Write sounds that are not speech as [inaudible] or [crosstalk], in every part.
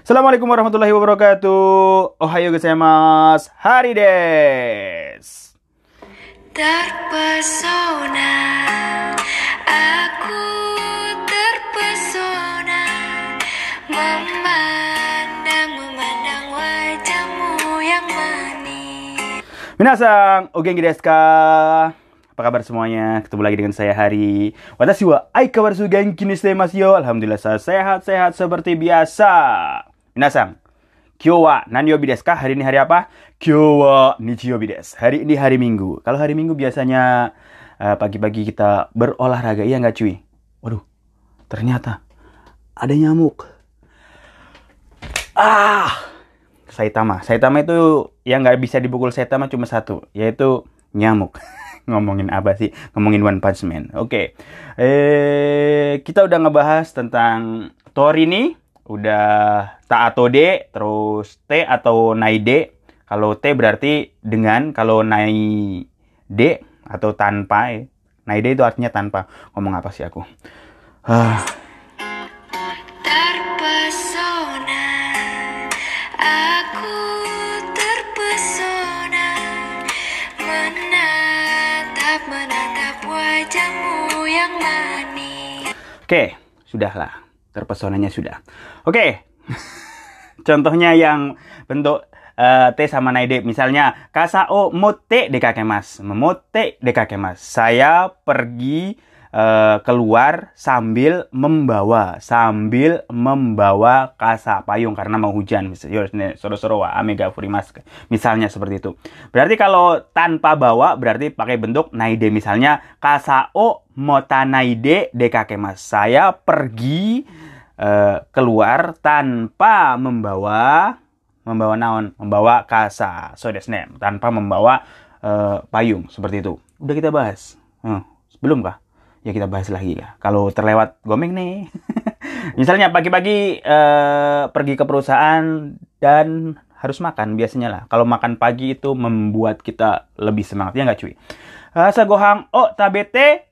Assalamualaikum warahmatullahi wabarakatuh. Ohayo gozaimasu. Hari des. Terpesona, aku terpesona Memandang, memandang wajahmu yang manis Minasang, o genki desu ka? Apa kabar semuanya? Ketemu lagi dengan saya Hari. Watashi wa aikawaru genki ni yo. Alhamdulillah saya sehat-sehat seperti biasa. Minasang, Kyo wa nanyobi desu ka? Hari ini hari apa? Kyo wa nichiyobi. Hari ini hari Minggu. Kalau hari Minggu biasanya eh, pagi-pagi kita berolahraga. Iya nggak cuy? Waduh, ternyata ada nyamuk. Ah, Saitama. Saitama itu yang nggak bisa dipukul Saitama cuma satu, yaitu nyamuk. [laughs] Ngomongin apa sih? Ngomongin One Punch Man. Oke. Eh, kita udah ngebahas tentang Tori nih. Udah ta atau de, terus t atau naide. Kalau t berarti dengan, kalau nai de atau tanpa. eh. Naide itu artinya tanpa. Ngomong apa sih aku? Ah, Terpesona, aku terpesona Menatap, menatap wajahmu yang manis Oke, sudahlah. Terpesonanya sudah. Oke. [laughs] Contohnya yang bentuk eh, T sama naide. Misalnya, kasao mote dekakemas. Mote dekakemas. Saya pergi eh, keluar sambil membawa. Sambil membawa kasa payung karena mau hujan. Misalnya, soro-soro wa ame ga furimasu. Misalnya seperti itu. Berarti kalau tanpa bawa berarti pakai bentuk naide. Misalnya, kasao motanaide dekakemas. Saya pergi eh, keluar tanpa membawa membawa naon, membawa kasa. So desu ne. tanpa membawa eh, payung seperti itu. Udah kita bahas. Hmm, belum kah? Ya kita bahas lagi ya. Kalau terlewat gomeng nih. [laughs] Misalnya pagi-pagi eh, pergi ke perusahaan dan harus makan biasanya lah. Kalau makan pagi itu membuat kita lebih semangat ya nggak cuy? Asa gohang o tabete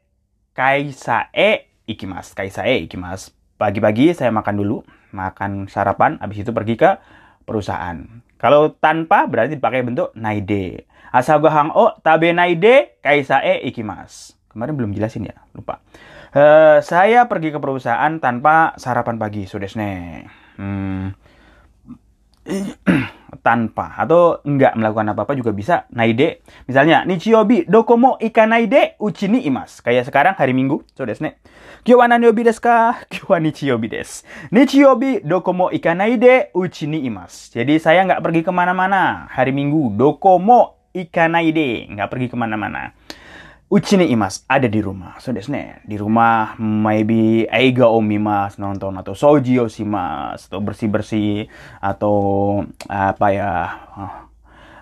kaisa e ikimas. Kaisa e ikimas. Pagi-pagi saya makan dulu, makan sarapan, habis itu pergi ke perusahaan. Kalau tanpa berarti pakai bentuk naide. Asa gohang o tabe naide kaisa e ikimas. Kemarin belum jelasin ya, lupa. Eh, saya pergi ke perusahaan tanpa sarapan pagi, sudesne. Hmm, [clears throat] tanpa atau enggak melakukan apa-apa juga bisa naide. Misalnya, Nichiyobi dokomo ikanaide uchi ni imas. Kayak sekarang hari Minggu, so desu ne. Kyo wa nanyobi desu ka? [laughs] Kyo wa nichiyobi desu. Nichiyobi dokomo ikanaide uchi ni imas. Jadi saya nggak pergi ke mana-mana hari Minggu. Dokomo ikanaide. Nggak pergi ke mana-mana. Uchi ni imas ada di rumah. So desu ne. Di rumah maybe aiga omimas nonton atau soji osimas atau bersih-bersih atau apa ya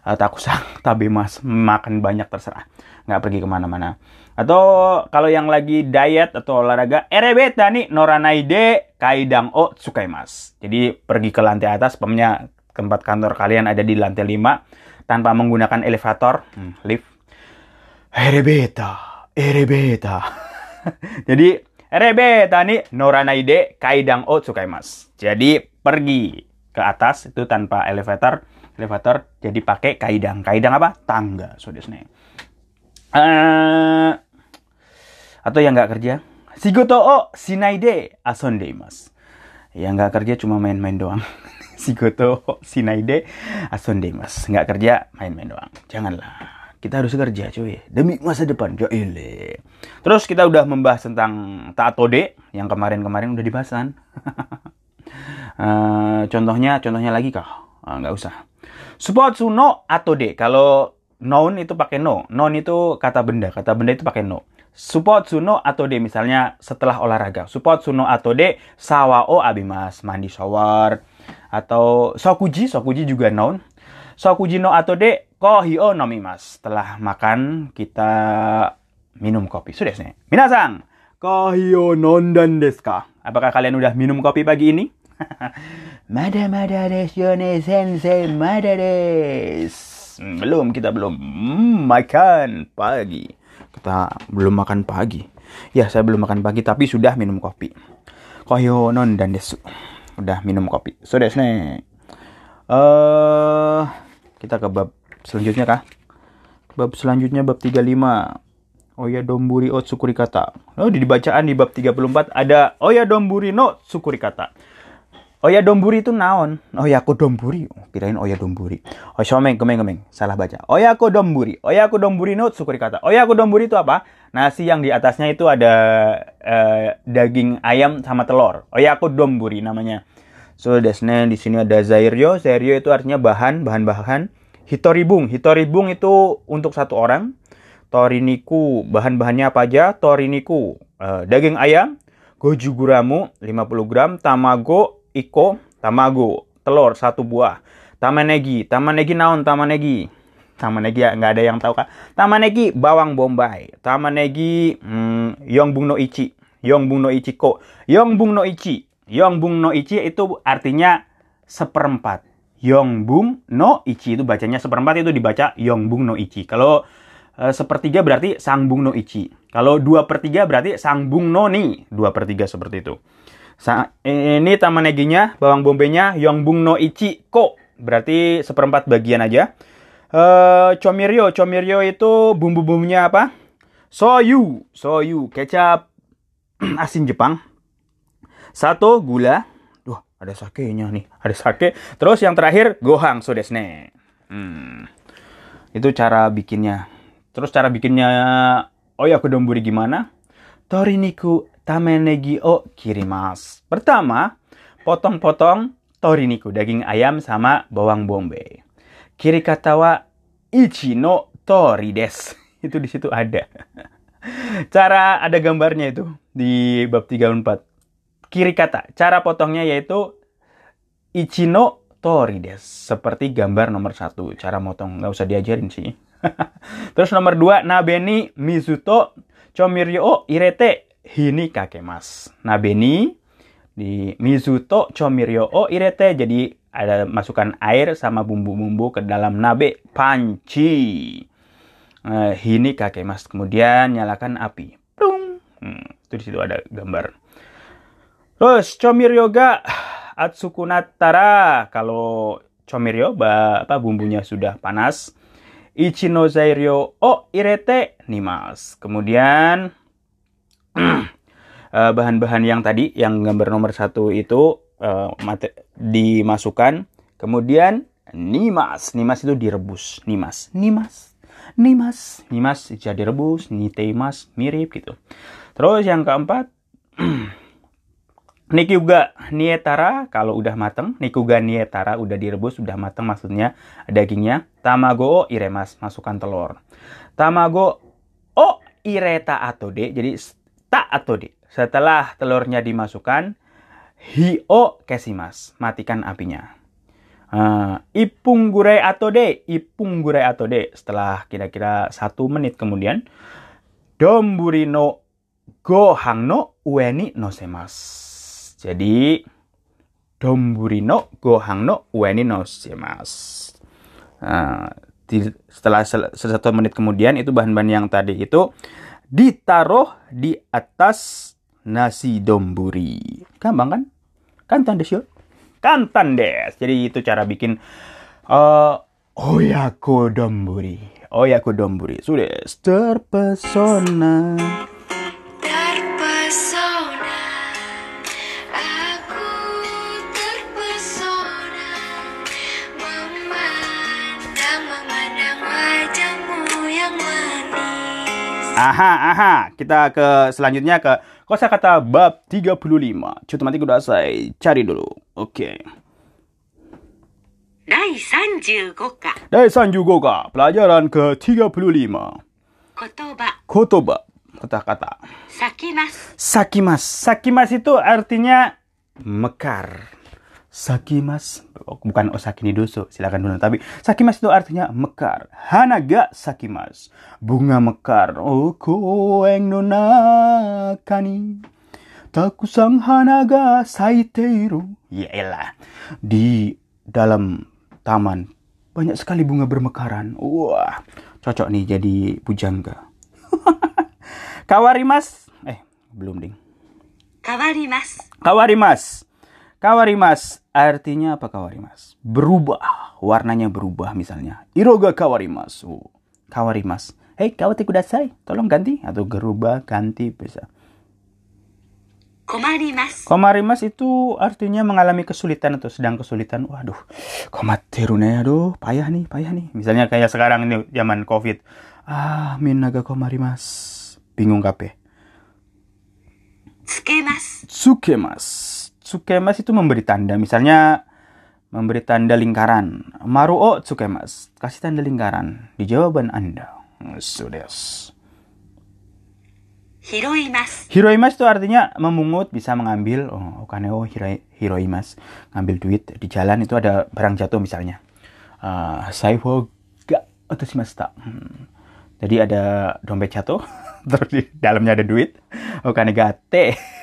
uh, takusang [laughs] tabemas makan banyak terserah nggak pergi ke mana-mana atau kalau yang lagi diet atau olahraga erebeta nih noranaide kaidang o tsukaimas jadi pergi ke lantai atas pemnya tempat kantor kalian ada di lantai 5 tanpa menggunakan elevator hmm, lift Erebeta, erebeta. [laughs] Jadi erebeta nih noranaide kaidang o tsukaimasu. Jadi pergi ke atas itu tanpa elevator, elevator jadi pakai kaidang. Kaidang apa? Tangga, so desu ne. Eh, atau yang nggak kerja, shigoto o shinaide asondeimasu. Yang nggak kerja cuma main-main doang. [laughs] Shigoto o shinaide asondeimasu. Nggak kerja, main-main doang. Janganlah kita harus kerja cuy. Demi masa depan ile. Terus kita udah membahas tentang taatode yang kemarin-kemarin udah dibahas kan? [laughs] Eh, contohnya contohnya lagi kah? Ah, nggak usah. Supotsu no atode kalau noun itu pakai no. Noun itu kata benda. Kata benda itu pakai no. Supotsu no atode misalnya setelah olahraga. Supotsu no atode sawa o abimas mandi shower atau sokuji. Sokuji juga noun. Sokuji no atode kohi o nomimasu. Setelah makan kita minum kopi. Sudah sih. Minasang, kohi o nondan desu ka? Apakah kalian udah minum kopi pagi ini? [laughs] mada mada desu yo ne sensei mada desu. Hmm, Belum, kita belum makan pagi. Kita belum makan pagi. Ya, saya belum makan pagi tapi sudah minum kopi. Kohi o nondan desu. udah minum kopi. Desu ne. Eh, kita ke bab selanjutnya kah? Bab selanjutnya bab 35. Oya domburi o tsukuri kata. Oh, di bacaan di bab 34 ada Oya domburi no tsukuri kata. Oya domburi itu naon? Oya aku domburi. Oh, kirain domburi. Oh, shomeng, gemeng, gemeng. Salah baca. Oya aku domburi. Oya aku domburi no tsukuri kata. Oya aku domburi itu apa? Nasi yang di atasnya itu ada eh, daging ayam sama telur. Oya aku domburi namanya. So, desne di sini ada zairyo. Zairyo itu artinya bahan, bahan-bahan. Hitoribung. Hitoribung itu untuk satu orang. Toriniku, bahan-bahannya apa aja? Toriniku, eh, daging ayam, goju guramu 50 gram, tamago, iko, tamago, telur satu buah. Tamanegi, tamanegi naon tamanegi? Tamanegi ya nggak ada yang tahu kak. Tamanegi bawang bombay. Tamanegi hmm, yongbung no ichi. Yongbung no ichi ko. Yongbung no ichi. Yongbung no ichi itu artinya seperempat. Yongbung no ichi itu bacanya seperempat itu dibaca yongbung no ichi. Kalau eh, sepertiga berarti sangbung no ichi. Kalau dua per tiga berarti sangbung no ni. Dua per tiga seperti itu. Sa- ini tamaneginya, bawang bombenya, yongbung no ichi ko. Berarti seperempat bagian aja. Eh chomiryo, chomiryo itu bumbu-bumbunya apa? Soyu, soyu, kecap [clears throat] asin Jepang. Satu gula. Ada sakenya nih. Ada sake. Terus yang terakhir gohang so desne. Hmm. Itu cara bikinnya. Terus cara bikinnya oyakodonburi gimana? Toriniku tamenegi o kirimas. Pertama, potong-potong toriniku, daging ayam sama bawang bombay. Kiri kata wa ichi no tori des. [laughs] Itu di situ ada. [laughs] Cara ada gambarnya itu di bab 34. Kiri kata, cara potongnya yaitu Ichino Tori des. Seperti gambar nomor satu. Cara motong, nggak usah diajarin sih. [laughs] Terus nomor dua, Nabeni Mizuto Chomiryo Irete Hini Kakemas. Nabeni di Mizuto Chomiryo Irete. Jadi ada masukkan air sama bumbu-bumbu ke dalam nabe panci. Eh, hini kakemas. Kemudian nyalakan api. Hmm, itu di situ ada gambar. Terus chomiryo ga [sighs] atsukunatara. Kalau chomiryo ba, apa bumbunya sudah panas. Ichino zairyo o irete nimas. Kemudian [clears throat] eh, bahan-bahan yang tadi yang gambar nomor satu itu eh, dimasukkan. Kemudian nimas. Nimas itu direbus. Nimas. Nimas. Nimas. Nimas bisa direbus. Niteimas. Mirip gitu. Terus yang keempat. [clears throat] Nikuga nietara kalau udah mateng, nikuga nietara udah direbus, udah mateng maksudnya dagingnya. Tamago o iremas, masukkan telur. Tamago o ireta atau de, jadi ta atau de. Setelah telurnya dimasukkan, hi o kesimas, matikan apinya. Uh, ipung gurai atau de, ipung gurai atau de. Setelah kira-kira satu menit kemudian, domburi no gohang no ueni no semas. Jadi domburi no gohang no ueni no. Nah, di- setelah satu menit kemudian itu bahan-bahan yang tadi itu ditaruh di atas nasi domburi. Gampang kan? Kantan desu. Kantan des. Jadi itu cara bikin eh oyako domburi. Oyako domburi. Sudah. Terpesona Aha, aha. Kita ke selanjutnya ke kosa kata bab 35. Cukup mati udah selesai cari dulu. Oke. Okay. Dai 35 ka. Dai 35 ka. Pelajaran ke-35. Kotoba. Kotoba. Kata-kata. Sakimas. Sakimas. Sakimas itu artinya mekar. Sakimas oh, bukan oh, Osakini doso silakan dulu. Tapi Sakimas itu artinya mekar. Hanaga Sakimas bunga mekar. Oh koeng nona kani Takusang Hanaga Saiteiru Yaelah di dalam taman banyak sekali bunga bermekaran. Wah cocok nih jadi pujangga. [laughs] Kawarimas eh belum ding. Kawarimas Kawarimas Kawarimas artinya apa kawarimas? Berubah, warnanya berubah misalnya. Iroga kawarimas. Oh, kawarimas. Hei, kawati kudasai. Tolong ganti atau gerubah ganti bisa. Komarimas. Komarimas itu artinya mengalami kesulitan atau sedang kesulitan. Waduh, komaterune ya. aduh, payah nih, payah nih. Misalnya kayak sekarang ini zaman Covid. Ah, minaga komarimas. Bingung kape. Tsukemas. Tsukemas tsukemas itu memberi tanda. Misalnya memberi tanda lingkaran. Maru o tsukemas. Kasih tanda lingkaran di jawaban Anda. Sudes. Hiroimas. Hiroimas itu artinya memungut, bisa mengambil. Oh, kaneo ya. o oh, hiroimas. Ngambil duit di jalan itu ada barang jatuh misalnya. Ah, uh, saiwo ga otoshimashita. Hmm. Jadi ada dompet jatuh, [laughs] terus di dalamnya ada duit. Okane gate.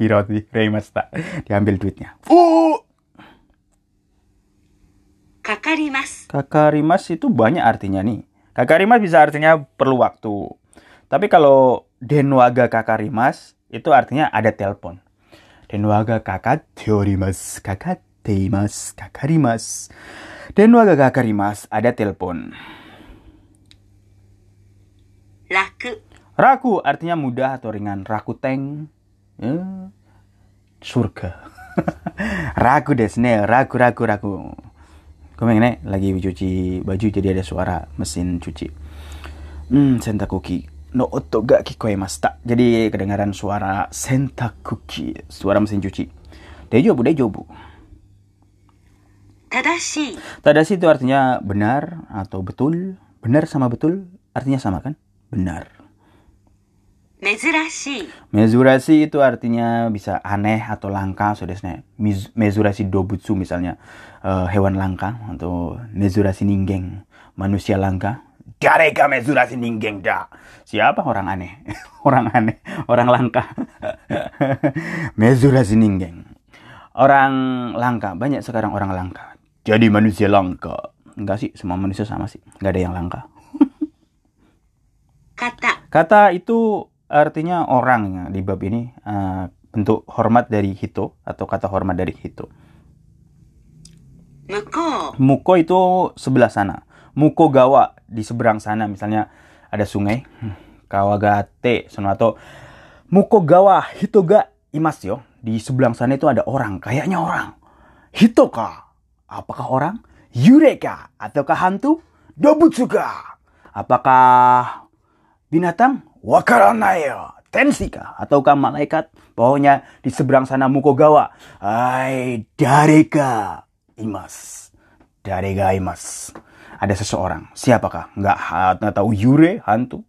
Hiroti Reimasta diambil duitnya. Uh. Kakarimas. Kakarimas itu banyak artinya nih. Kakarimas bisa artinya perlu waktu. Tapi kalau denwaga kakarimas itu artinya ada telepon. Denwaga kakak teorimas kakak teimas kakarimas. Denwaga kakarimas ada telepon. Raku. Raku artinya mudah atau ringan. Raku teng surga [laughs] ragu deh sini ragu ragu ragu Kau ne lagi cuci baju jadi ada suara mesin cuci hmm sentakuki no oto ga kikoe masta jadi kedengaran suara sentakuki suara mesin cuci Dejo bu, dejo bu. Tadashi. Tadashi itu artinya benar atau betul. Benar sama betul artinya sama kan? Benar. Mezurashi. Mezurashi itu artinya bisa aneh atau langka, saudara. Mezurashi dobutsu misalnya eh, hewan langka atau mezurashi ninggeng manusia langka. Dareka mezurashi ninggeng da. Siapa orang aneh? [laughs] orang aneh, orang langka. [laughs] mezurashi ninggeng. Orang langka, banyak sekarang orang langka. Jadi manusia langka. Enggak sih, semua manusia sama sih. Enggak ada yang langka. [laughs] Kata. Kata itu artinya orang ya, di bab ini uh, bentuk hormat dari hito atau kata hormat dari hito. Muko. Muko itu sebelah sana. Muko gawa di seberang sana misalnya ada sungai Kawagate sono atau Muko gawa hito ga imas yo di seberang sana itu ada orang kayaknya orang. hito ka? apakah orang? Yureka ataukah hantu? Dobutsuka apakah binatang? Wakaranai yo. Tensi kah? Ataukah malaikat? Pokoknya di seberang sana Mukogawa. Hai, dareka imas. Dareka imas. Ada seseorang. Siapakah? Nggak, nggak tahu Yure, hantu.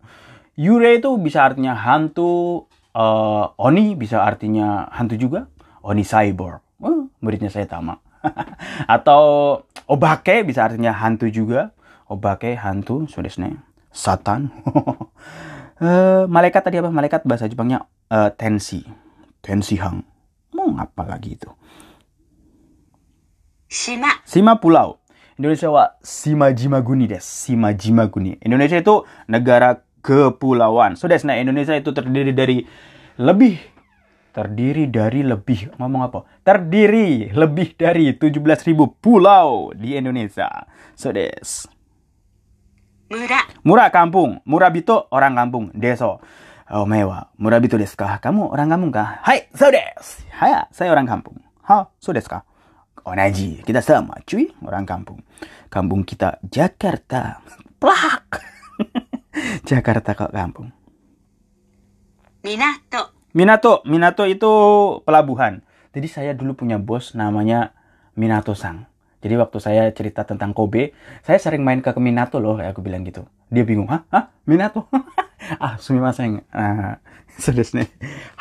Yure itu bisa artinya hantu. eh, oni bisa artinya hantu juga. Oni cyborg. Oh, muridnya saya tama. [laughs] Atau obake bisa artinya hantu juga. Obake hantu, sudah Satan. [laughs] Eh, malaikat tadi apa? Malaikat bahasa Jepangnya eh, tensi. Tensi hang. Mau ngapa lagi itu? 島。Sima pulau. Indonesia wa Simajima Guni des. Guni. Indonesia itu negara kepulauan. Sudah nah Indonesia itu terdiri dari lebih terdiri dari lebih ngomong apa? Terdiri lebih dari 17.000 pulau di Indonesia. Sudes. 村。Murah kampung. Murabito orang kampung. Deso. Oh, mewah. Murabito desu ka? Kamu orang kampung kah? Hai, so desu. Hai, saya orang kampung. Ha, so desu ka? Onaji. Kita sama, cuy. Orang kampung. Kampung kita Jakarta. Plak. [laughs] Jakarta kok kampung. 港。Minato. Minato itu pelabuhan. Jadi saya dulu punya bos namanya Minato Sang. Jadi waktu saya cerita tentang Kobe, saya sering main ke Minato loh, kayak aku bilang gitu. Dia bingung, hah? Hah? Minato? [laughs] ah, sumimasen. Ah, [laughs] sudah nih.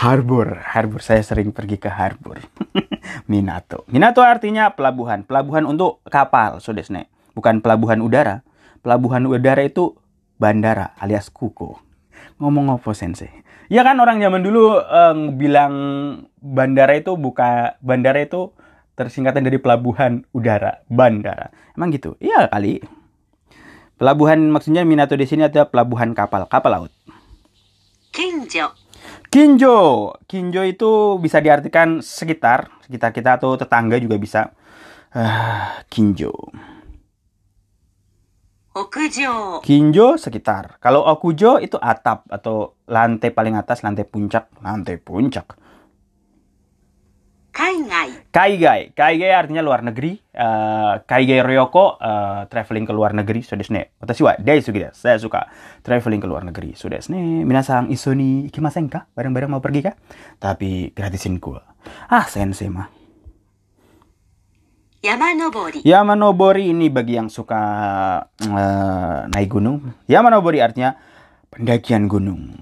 Harbor, harbor. Saya sering pergi ke harbor. [laughs] Minato. Minato artinya pelabuhan. Pelabuhan untuk kapal, nih. Bukan pelabuhan udara. Pelabuhan udara itu bandara alias kuko. Ngomong apa sensei? Ya kan orang zaman dulu eh, bilang bandara itu buka bandara itu tersingkatan dari pelabuhan udara, bandara. Emang gitu? Iya kali. Pelabuhan maksudnya Minato di sini ada pelabuhan kapal, kapal laut. Kinjo. Kinjo. Kinjo itu bisa diartikan sekitar, sekitar kita atau tetangga juga bisa. Uh, kinjo. Okujo. Kinjo sekitar. Kalau okujo itu atap atau lantai paling atas, lantai puncak, lantai puncak. Kaigai. Kaigai. Kaigai artinya luar negeri. Eh, uh, kaigai Ryoko uh, traveling ke luar negeri. sudah desu ne. Watashi wa daisugi. Saya suka traveling ke luar negeri. sudah desu ne. Minasang iso ni ikimasen ka? Bareng-bareng mau pergi kah? Tapi gratisin gua. Ah, sensei mah. Yamanobori. Yamanobori ini bagi yang suka uh, naik gunung. Yamanobori artinya pendakian gunung.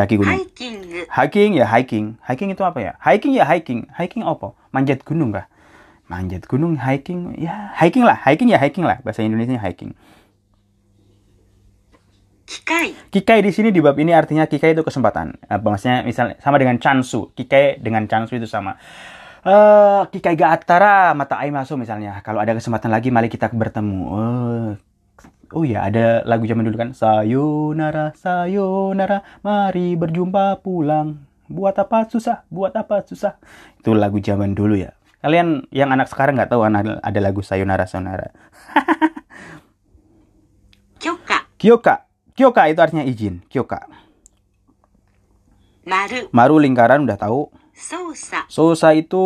Daki gunung. Hiking. Hiking ya hiking. Hiking itu apa ya? Hiking ya hiking. Hiking apa? Manjat gunung kah? Manjat gunung, hiking, ya hiking lah. Hiking ya hiking lah. Bahasa Indonesia hiking. Kikai. Kikai di sini di bab ini artinya kikai itu kesempatan. Eh, maksudnya misalnya sama dengan chansu. Kikai dengan chansu itu sama. Uh, kikai gak atara mata air masuk misalnya. Kalau ada kesempatan lagi mari kita bertemu. Uh, oh ya ada lagu zaman dulu kan? Sayonara sayonara mari berjumpa pulang. Buat apa susah? Buat apa susah? Itu lagu zaman dulu ya. Kalian yang anak sekarang nggak tahu ada lagu sayonara sayonara. [laughs] Kyoka. Kyoka. Kyoka itu artinya izin. Kyoka. Maru. Maru lingkaran udah tahu. Sousa. Sousa itu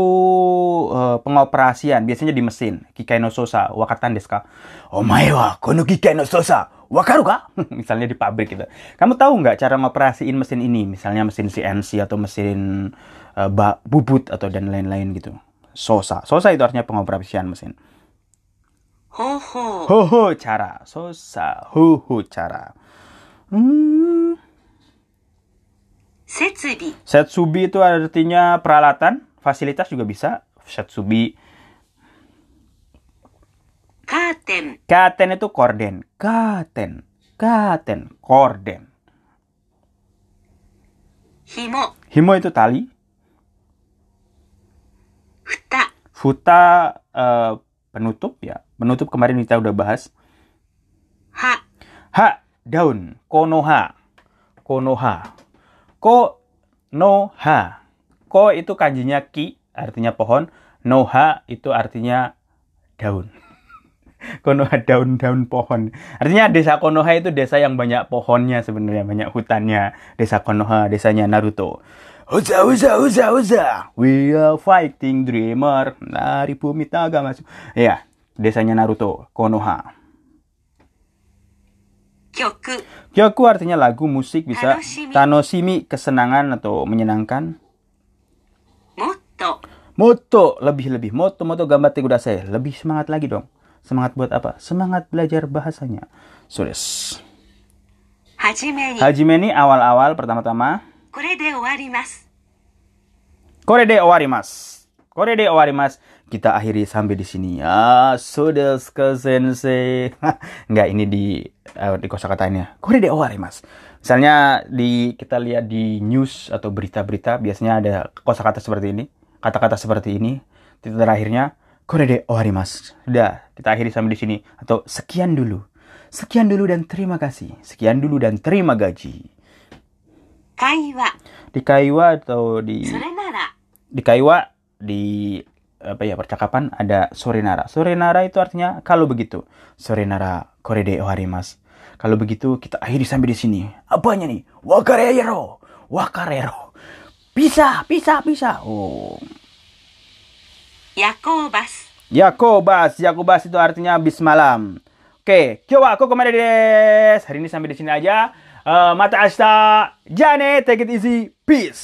uh, pengoperasian, biasanya di mesin. Kikai no sousa, wakatan desu ka? Omae wa kono kikai no sousa, wakaru ka? [laughs] misalnya di pabrik gitu. Kamu tahu nggak cara ngoperasiin mesin ini? Misalnya mesin CNC atau mesin uh, bubut atau dan lain-lain gitu. Sosa Sosa itu artinya pengoperasian mesin. Hoho. Hoho cara. Sosa Hoho cara. Hmm. Setsubi. Setsubi itu artinya peralatan, fasilitas juga bisa. Setsubi. Katen. Katen itu korden. Katen. Katen. Korden. Himo. Himo itu tali. Futa. Futa uh, penutup ya. Penutup kemarin kita udah bahas. Ha. Ha. Daun. Konoha. Konoha. Konoha. Ko itu kanjinya ki, artinya pohon. Noha itu artinya daun. [laughs] Konoha daun-daun pohon. Artinya desa Konoha itu desa yang banyak pohonnya sebenarnya, banyak hutannya. Desa Konoha, desanya Naruto. Uza, uza, uza, uza. We are fighting dreamer. Dari bumi taga masuk. Ya, desanya Naruto, Konoha. Kyoku. Artinya lagu, musik bisa tanoshimi, kesenangan atau menyenangkan. Moto. Moto, lebih-lebih. Moto, moto gambar kuda saya. Lebih semangat lagi dong. Semangat buat apa? Semangat belajar bahasanya. Sulis. Hajime ni. Hajime ni awal-awal pertama-tama. Kore de owarimasu. Kore de owarimasu. Kore de owarimasu kita akhiri sampai di sini ya. Sudah sensei. Enggak [laughs] ini di uh, di kosakatanya. Kore de oware, Mas. Misalnya di kita lihat di news atau berita-berita biasanya ada kosakata seperti ini, kata-kata seperti ini. Titik terakhirnya kore de oware, Mas. Dah, kita akhiri sampai di sini atau sekian dulu. Sekian dulu dan terima kasih. Sekian dulu dan terima gaji. Kaiwa. Di Kaiwa atau di Di Kaiwa di apa ya percakapan ada sorenara. Sorenara itu artinya kalau begitu. Sorenara korede oharimas. Kalau begitu kita akhiri sampai di sini. Apanya nih? Wakarero. Wakarero. Bisa, bisa, bisa. Oh. Yakobas. Yakobas. Yakobas itu artinya habis malam. Oke, coba aku ke mana deh Hari ini sampai di sini aja. Uh, mata asta. Jane, take it easy. Peace.